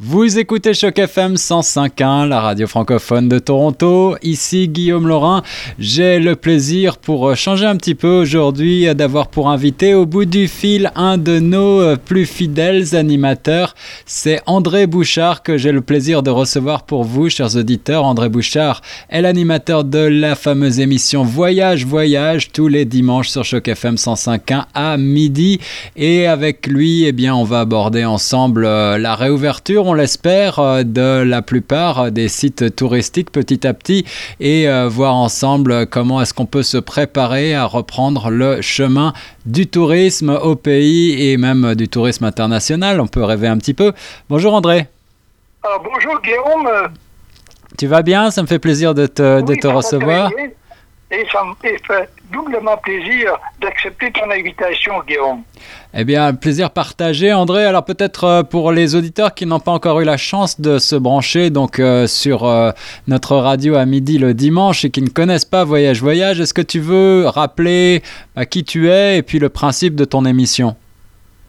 Vous écoutez Choc FM 105.1, la radio francophone de Toronto. Ici Guillaume Laurin. J'ai le plaisir pour changer un petit peu aujourd'hui d'avoir pour invité au bout du fil un de nos plus fidèles animateurs. C'est André Bouchard que j'ai le plaisir de recevoir pour vous, chers auditeurs. André Bouchard est l'animateur de la fameuse émission Voyage Voyage tous les dimanches sur Choc FM 105.1 à midi. Et avec lui, eh bien, on va aborder ensemble euh, la réouverture on l'espère, euh, de la plupart des sites touristiques petit à petit et euh, voir ensemble comment est-ce qu'on peut se préparer à reprendre le chemin du tourisme au pays et même du tourisme international. On peut rêver un petit peu. Bonjour André. Ah, bonjour Guillaume. Tu vas bien? Ça me fait plaisir de te, de te recevoir. Et ça me fait doublement plaisir d'accepter ton invitation, Guillaume. Eh bien, plaisir partagé, André. Alors peut-être euh, pour les auditeurs qui n'ont pas encore eu la chance de se brancher donc euh, sur euh, notre radio à midi le dimanche et qui ne connaissent pas Voyage Voyage, est-ce que tu veux rappeler qui tu es et puis le principe de ton émission?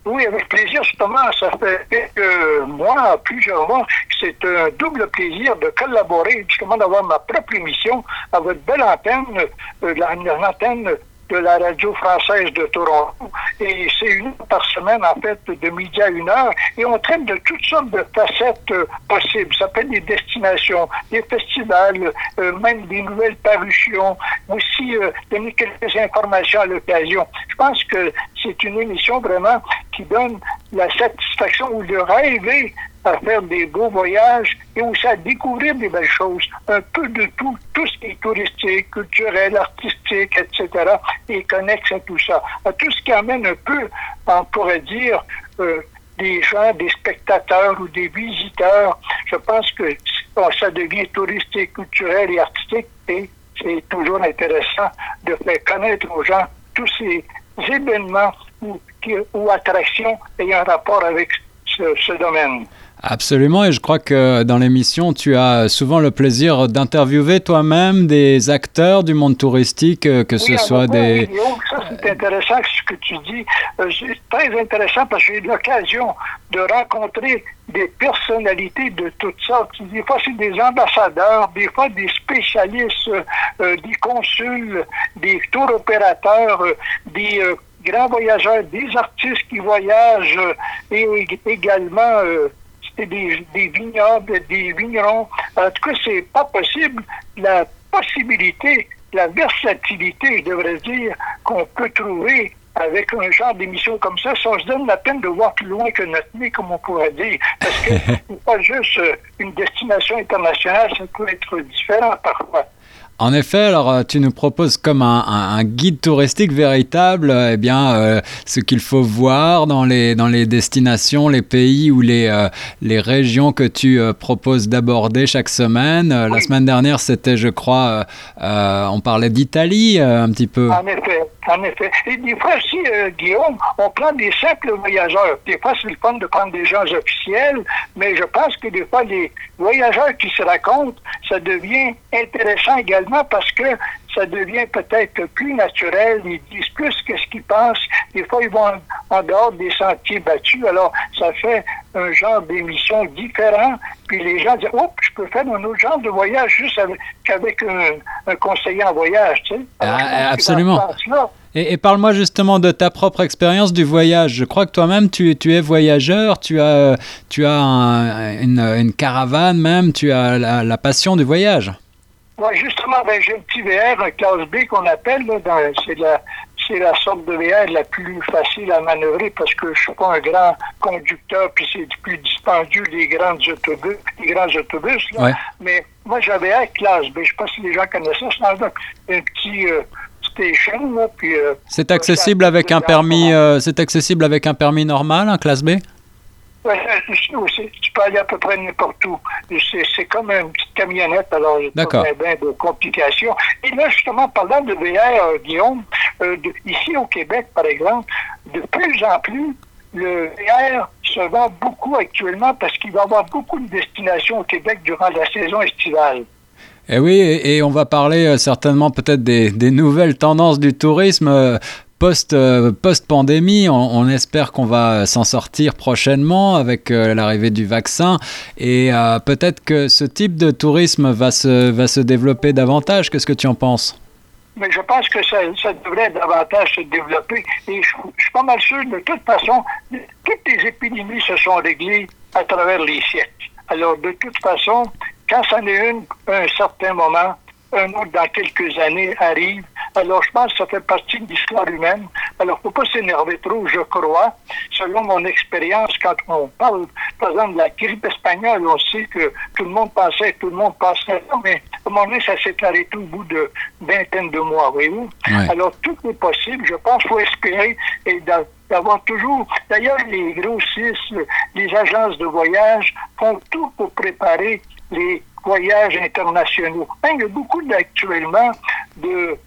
Oui, avec plaisir, justement. Ça fait quelques mois, plusieurs mois, c'est un double plaisir de collaborer, justement, d'avoir ma propre émission à votre belle antenne, l'antenne de la radio française de Toronto. Et c'est une heure par semaine, en fait, de midi à une heure. Et on traite de toutes sortes de facettes euh, possibles. Ça peut être des destinations, des festivals, euh, même des nouvelles parutions, aussi euh, donner quelques informations à l'occasion. Je pense que c'est une émission vraiment qui donne la satisfaction ou le rêve à faire des beaux voyages et aussi à découvrir des belles choses. Un peu de tout, tout ce qui est touristique, culturel, artistique, etc. et connexe à tout ça. À tout ce qui amène un peu, on pourrait dire, euh, des gens, des spectateurs ou des visiteurs. Je pense que ça devient touristique, culturel et artistique et c'est toujours intéressant de faire connaître aux gens tous ces événements ou, ou attractions ayant rapport avec ce domaine. Absolument, et je crois que dans l'émission, tu as souvent le plaisir d'interviewer toi-même des acteurs du monde touristique, euh, que ce soit des... Oui, ça c'est intéressant ce que tu dis. Euh, c'est très intéressant parce que j'ai eu l'occasion de rencontrer des personnalités de toutes sortes. Des fois, c'est des ambassadeurs, des fois des spécialistes, euh, des consuls, des tours opérateurs, des grands voyageurs, des artistes qui voyagent et également des, des vignobles, des vignerons. En tout cas, c'est pas possible. La possibilité, la versatilité, je devrais dire, qu'on peut trouver avec un genre d'émission comme ça, ça se donne la peine de voir plus loin que notre nez, comme on pourrait dire. Parce que c'est pas juste une destination internationale, ça peut être différent parfois. En effet, alors euh, tu nous proposes comme un, guide touristique véritable, eh bien, euh, ce qu'il faut voir dans les, dans les destinations, les pays ou les, euh, les régions que tu proposes d'aborder chaque semaine. La semaine dernière, c'était, je crois, on parlait d'Italie un petit peu. En effet, en effet. Et des fois aussi, Guillaume, on prend des simples voyageurs. Des fois, c'est le fun de prendre des gens officiels, mais je pense que des fois, les voyageurs qui se racontent, ça devient intéressant également parce que ça devient peut-être plus naturel. Ils disent plus que ce qu'ils pensent. Des fois, ils vont en, dehors des sentiers battus. Alors, ça fait un genre d'émission différent. Puis les gens disent, oh, je peux faire un autre genre de voyage juste avec, un, conseiller en voyage. Tu sais. Ah, absolument. Et, parle-moi justement de ta propre expérience du voyage. Je crois que toi-même, tu, tu, es voyageur, tu as, tu as une, caravane même, tu as la passion du voyage. Oui, justement, ben, j'ai un petit VR, un classe B qu'on appelle. C'est la, c'est la sorte de VR la plus facile à manœuvrer parce que je suis pas un grand conducteur, puis c'est plus dispendieux des grands autobus, les grands autobus. Là. Mais moi, j'avais un classe B. Je sais pas si les gens connaissent ça. C'est un, petit euh, station. Là, puis, euh, c'est accessible avec un permis. Euh, c'est accessible avec un permis normal, un classe B? Tu peux aller à peu près n'importe où. C'est comme une petite camionnette, alors il n'y a bien de complications. Et là, justement, parlant de VR, euh, Guillaume, euh, ici au Québec, par exemple, de plus en plus, le VR se vend beaucoup actuellement parce qu'il va y avoir beaucoup de destinations au Québec durant la saison estivale. Eh oui, et, on va parler euh, certainement peut-être des, nouvelles tendances du tourisme post, euh, post-pandémie. On, espère qu'on va s'en sortir prochainement avec euh, l'arrivée du vaccin et peut-être que ce type de tourisme va se, va se développer davantage. Qu'est-ce que tu en penses? mais je pense que ça, devrait davantage se développer. Et je, je, suis pas mal sûr, de toute façon, toutes les épidémies se sont réglées à travers les siècles. Alors, de toute façon, quand ça en est une, à un certain moment, un autre dans quelques années arrive. Alors, je pense que ça fait partie de l'histoire humaine. Alors, il ne faut pas s'énerver trop, je crois. Selon mon expérience, quand on parle, par exemple, de la grippe espagnole, on sait que tout le monde pensait, tout le monde pensait, mais à un moment donné, ça s'est arrêté au bout de vingtaine de mois, voyez-vous. Alors, tout est possible. Je pense qu'il faut espérer et d'avoir toujours. D'ailleurs, les grossistes, les agences de voyage font tout pour préparer les voyages internationaux. Hein, il y a beaucoup actuellement de,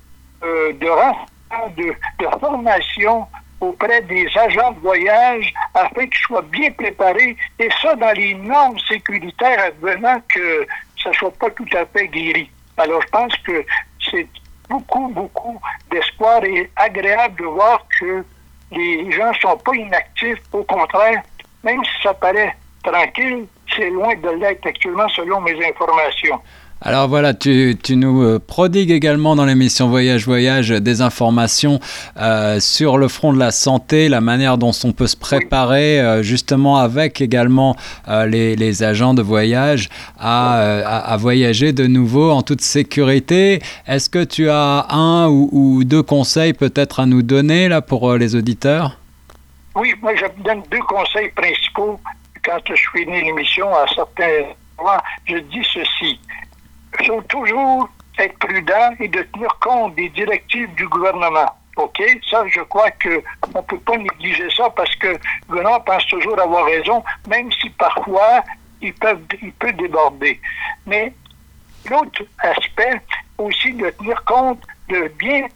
euh, de, de, formation auprès des agents de voyage afin qu'ils soient bien préparés, et ça dans les normes sécuritaires advenant que ça ne soit pas tout à fait guéri. Alors je pense que c'est beaucoup, beaucoup d'espoir et agréable de voir que les gens ne sont pas inactifs. Au contraire, même si ça paraît tranquille, c'est loin de l'être actuellement selon mes informations. Alors voilà, tu, nous euh, prodigues également dans l'émission Voyage Voyage des informations euh, sur le front de la santé, la manière dont on peut se préparer euh, justement avec également les, agents de voyage à, voyager de nouveau en toute sécurité. Est-ce que tu as un ou, deux conseils peut-être à nous donner là pour les auditeurs? Oui, moi je donne deux conseils principaux quand je venu l'émission à certains moments, je dis ceci. Il faut toujours être prudent et de tenir compte des directives du gouvernement. OK? Ça, je crois qu'on ne peut pas négliger ça parce que le pense toujours avoir raison, même si parfois il peut, il peut déborder. Mais l'autre aspect, aussi de tenir compte, de bien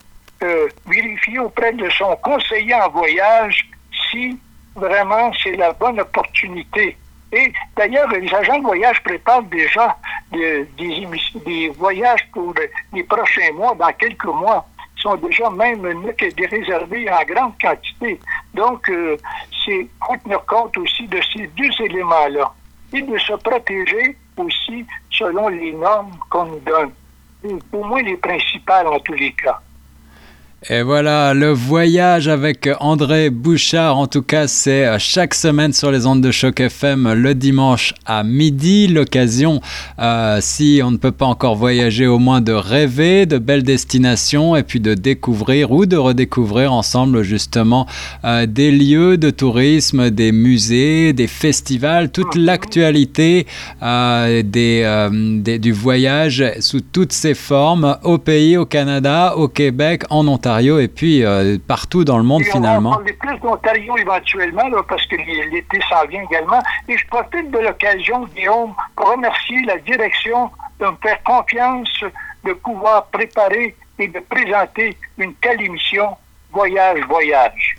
euh, vérifier auprès de son conseiller en voyage si vraiment, c'est la bonne opportunité. Et d'ailleurs, les agents de voyage préparent déjà des, voyages pour les prochains mois, dans quelques mois. Ils sont déjà même réservés en grande quantité. Donc, euh, c'est tenir compte aussi de ces deux éléments-là. Et de se protéger aussi selon les normes qu'on nous donne. Au moins les principales en tous les cas. Et voilà, le voyage avec André Bouchard, en tout cas, c'est euh, chaque semaine sur les ondes de choc FM le dimanche à midi. L'occasion, euh, si on ne peut pas encore voyager, au moins de rêver de belles destinations et puis de découvrir ou de redécouvrir ensemble justement euh, des lieux de tourisme, des musées, des festivals, toute l'actualité des, du voyage sous toutes ses formes au pays, au Canada, au Québec, en Ontario et puis euh, partout dans le monde finalement. On va parler plus d'Ontario éventuellement parce que l'été s'en vient également. Et je profite de l'occasion, Guillaume, pour remercier la direction de me faire confiance de pouvoir préparer et de présenter une telle émission Voyage, Voyage.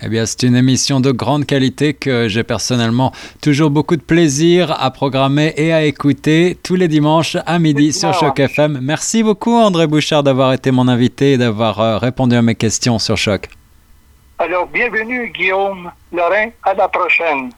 Eh bien, c'est une émission de grande qualité que j'ai personnellement toujours beaucoup de plaisir à programmer et à écouter tous les dimanches à midi sur Choc FM. Merci beaucoup, André Bouchard, d'avoir été mon invité et d'avoir euh, répondu à mes questions sur Choc. Alors, bienvenue, Guillaume Lorrain. À la prochaine.